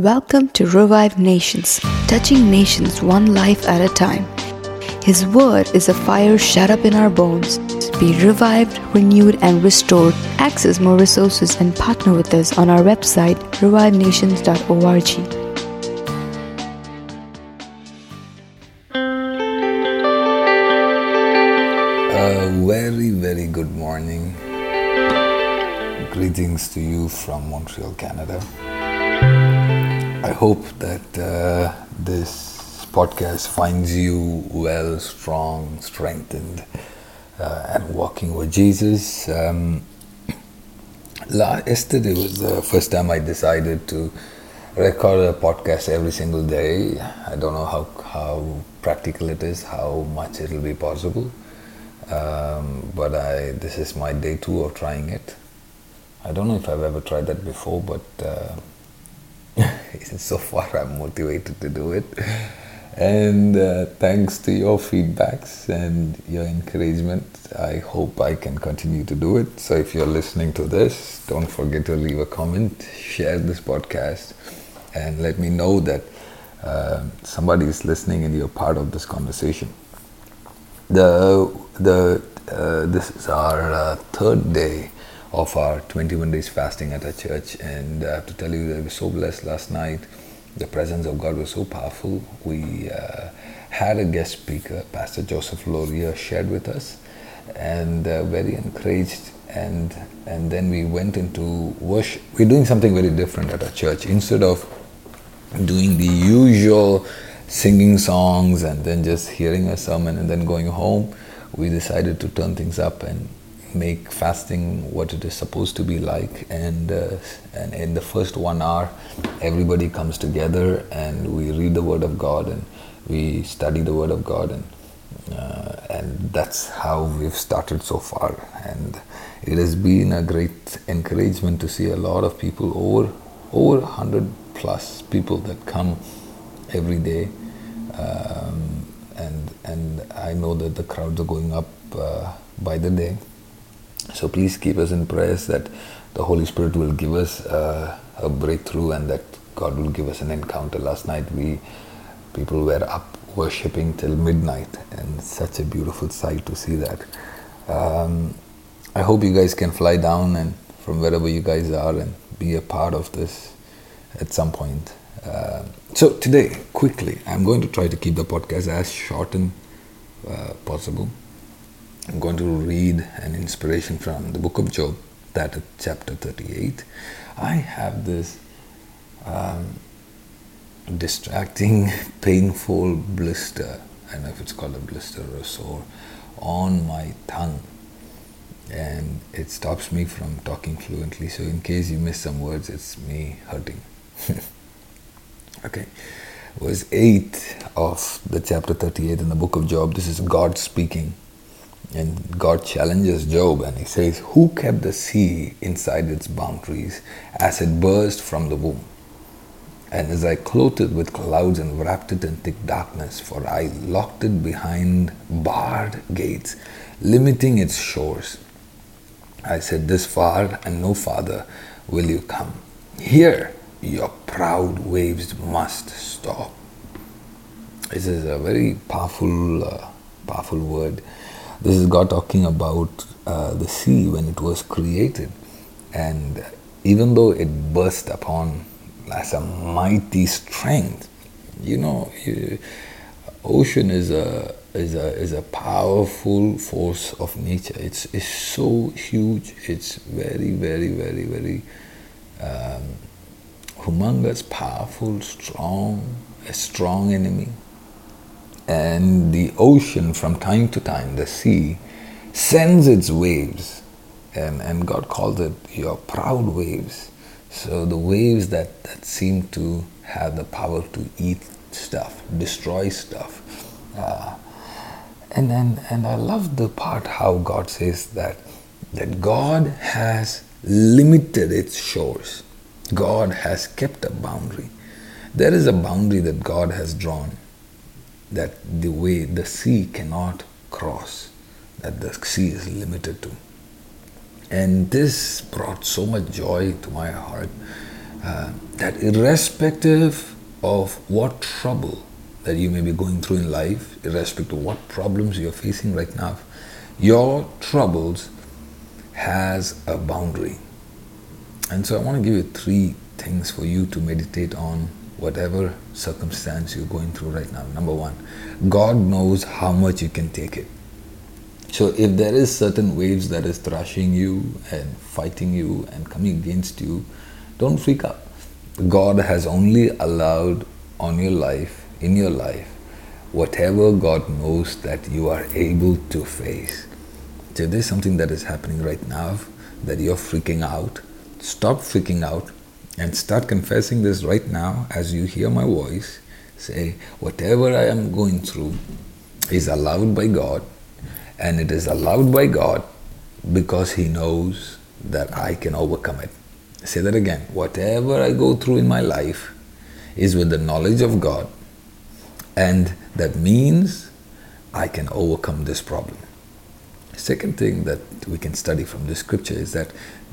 Welcome to Revive Nations, touching nations one life at a time. His word is a fire shut up in our bones. Be revived, renewed, and restored. Access more resources and partner with us on our website, revivenations.org. A very, very good morning. Greetings to you from Montreal, Canada. I hope that uh, this podcast finds you well, strong, strengthened, uh, and walking with Jesus. Um, la- yesterday was the first time I decided to record a podcast every single day. I don't know how, how practical it is, how much it will be possible. Um, but I this is my day two of trying it. I don't know if I've ever tried that before, but uh, so far I'm motivated to do it. And uh, thanks to your feedbacks and your encouragement, I hope I can continue to do it. So if you're listening to this, don't forget to leave a comment, share this podcast, and let me know that uh, somebody is listening and you're part of this conversation the the uh, this is our uh, third day of our 21 days fasting at our church. And I have to tell you that we were so blessed last night. The presence of God was so powerful. We uh, had a guest speaker Pastor Joseph Loria shared with us and uh, very encouraged. And and then we went into worship. We're doing something very different at our church. Instead of doing the usual singing songs and then just hearing a sermon and then going home, we decided to turn things up and make fasting what it is supposed to be like. And uh, and in the first one hour, everybody comes together and we read the Word of God and we study the Word of God and. Uh, and that's how we've started so far, and it has been a great encouragement to see a lot of people over over 100 plus people that come every day um, and and I know that the crowds are going up uh, by the day. So please keep us in prayers that the Holy Spirit will give us uh, a breakthrough and that God will give us an encounter. Last night we people were up worshiping till midnight, and such a beautiful sight to see that. Um, I hope you guys can fly down and from wherever you guys are and be a part of this at some point. Uh, so today, quickly, I'm going to try to keep the podcast as short and uh, possible. I'm going to read an inspiration from the book of Job, that is chapter 38. I have this um, distracting, painful blister. I don't know if it's called a blister or sore on my tongue. And it stops me from talking fluently. So, in case you miss some words, it's me hurting. Okay. Verse 8 of the chapter 38 in the book of Job. This is God speaking. And God challenges Job and he says, Who kept the sea inside its boundaries as it burst from the womb? And as I clothed it with clouds and wrapped it in thick darkness, for I locked it behind barred gates, limiting its shores. I said, This far and no farther will you come. Here your proud waves must stop. This is a very powerful, uh, powerful word. This is God talking about uh, the sea when it was created, and even though it burst upon as a mighty strength, you know, ocean is a is a is a powerful force of nature. It's it's so huge. It's very very very very. Um, humongous, powerful, strong, a strong enemy. And the ocean, from time to time, the sea, sends its waves. And, and God calls it your proud waves. So the waves that, that seem to have the power to eat stuff, destroy stuff. Uh, and, and, and I love the part how God says that, that God has limited its shores God has kept a boundary. There is a boundary that God has drawn that the way the sea cannot cross, that the sea is limited to. And this brought so much joy to my heart uh, that irrespective of what trouble that you may be going through in life, irrespective of what problems you're facing right now, your troubles has a boundary. And so I want to give you three things for you to meditate on whatever circumstance you're going through right now. Number one, God knows how much you can take it. So if there is certain waves that is thrashing you and fighting you and coming against you, don't freak out. God has only allowed on your life, in your life, whatever God knows that you are able to face. So if there's something that is happening right now that you're freaking out. Stop freaking out and start confessing this right now as you hear my voice. Say, whatever I am going through is allowed by God and it is allowed by God because He knows that I can overcome it. Say that again. Whatever I go through in my life is with the knowledge of God, and that means I can overcome this problem. Second thing that we can study from this scripture is that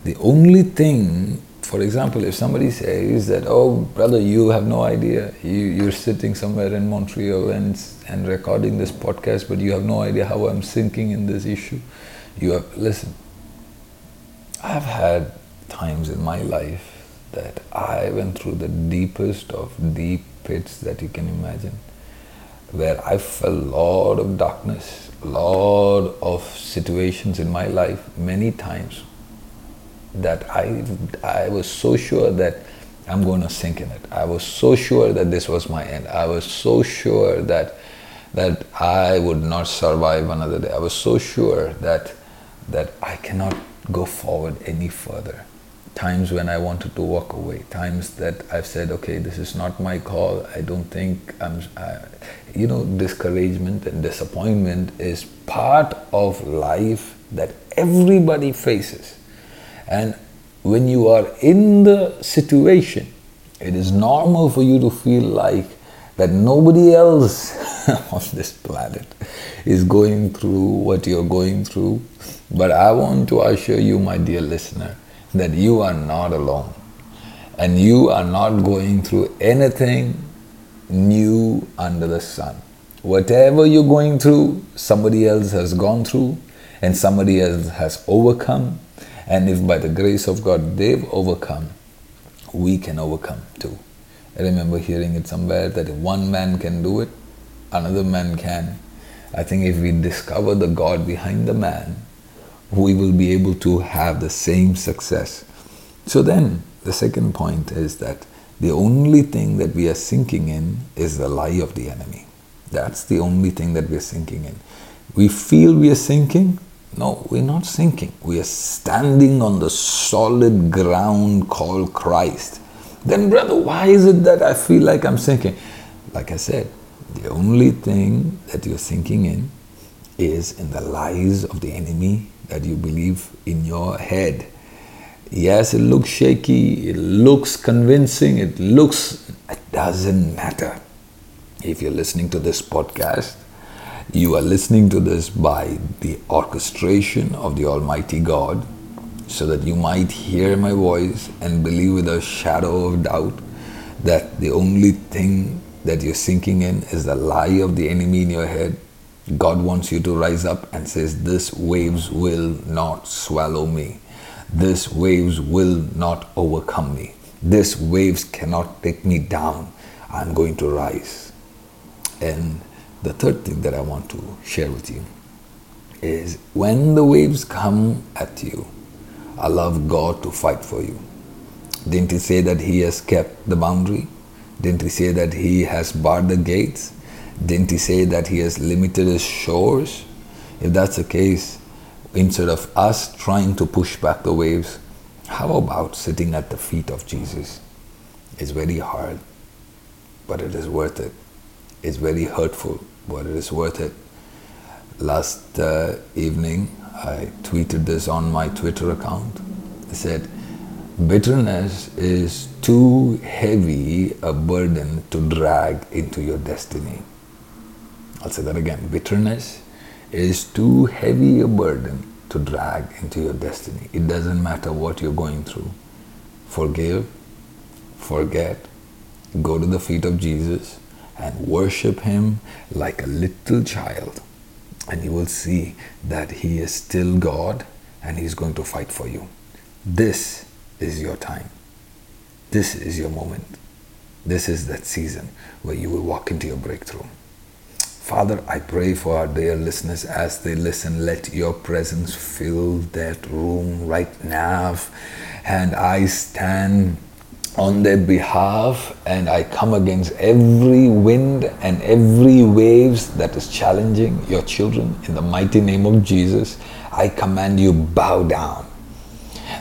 the only thing, for example, if somebody says that, oh, brother, you have no idea, you, you're sitting somewhere in Montreal and, and recording this podcast, but you have no idea how I'm sinking in this issue. You have, listen, I've had times in my life that I went through the deepest of deep pits that you can imagine, where I felt a lot of darkness, a lot of situations in my life, many times, that I, I was so sure that I'm going to sink in it. I was so sure that this was my end. I was so sure that that I would not survive another day. I was so sure that that I cannot go forward any further times when I wanted to walk away, times that I've said, okay, this is not my call. I don't think I'm, uh, you know, discouragement and disappointment is part of life that everybody faces. And when you are in the situation, it is normal for you to feel like that nobody else on this planet is going through what you're going through. But I want to assure you, my dear listener, that you are not alone and you are not going through anything new under the sun. Whatever you're going through, somebody else has gone through and somebody else has overcome. And if by the grace of God they've overcome, we can overcome too. I remember hearing it somewhere that if one man can do it, another man can. I think if we discover the God behind the man, we will be able to have the same success. So then, the second point is that the only thing that we are sinking in is the lie of the enemy. That's the only thing that we are sinking in. We feel we are sinking. No, we're not sinking. We are standing on the solid ground called Christ. Then, brother, why is it that I feel like I'm sinking? Like I said, the only thing that you're sinking in is in the lies of the enemy that you believe in your head. Yes, it looks shaky, it looks convincing, it looks, it doesn't matter. If you're listening to this podcast, you are listening to this by the orchestration of the Almighty God so that you might hear my voice and believe with a shadow of doubt that the only thing that you're sinking in is the lie of the enemy in your head God wants you to rise up and says, This waves will not swallow me. This waves will not overcome me. This waves cannot take me down. I'm going to rise. And the third thing that I want to share with you is when the waves come at you, allow God to fight for you. Didn't he say that he has kept the boundary? Didn't he say that he has barred the gates? Didn't he say that he has limited his shores? If that's the case, instead of us trying to push back the waves, how about sitting at the feet of Jesus? It's very hard, but it is worth it. It's very hurtful, but it is worth it. Last uh, evening, I tweeted this on my Twitter account. I said, Bitterness is too heavy a burden to drag into your destiny. I'll say that again. Bitterness is too heavy a burden to drag into your destiny. It doesn't matter what you're going through. Forgive forget, go to the feet of Jesus and worship Him like a little child. And you will see that He is still God and He's going to fight for you. This is your time. This is your moment. This is that season where you will walk into your breakthrough. Father, I pray for our dear listeners as they listen. Let your presence fill that room right now. And I stand on their behalf and I come against every wind and every waves that is challenging your children in the mighty name of Jesus. I command you bow down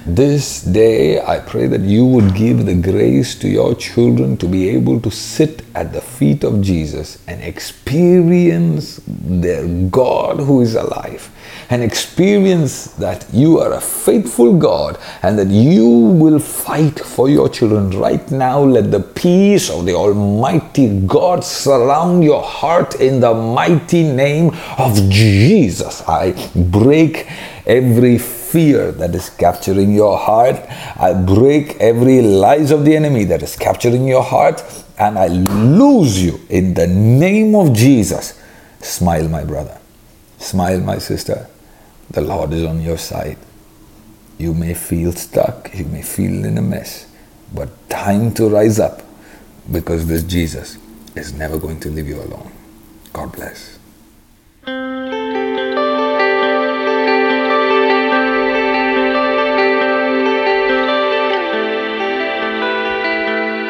this day, I pray that you would give the grace to your children to be able to sit at the feet of Jesus and experience their God who is alive and experience that you are a faithful God and that you will fight for your children. Right now, let the peace of the Almighty God surround your heart in the mighty name of Jesus. I break every fear that is capturing your heart. I break every lies of the enemy that is capturing your heart and I lose you in the name of Jesus. Smile, my brother. Smile, my sister. The Lord is on your side. You may feel stuck, you may feel in a mess, but time to rise up because this Jesus is never going to leave you alone. God bless.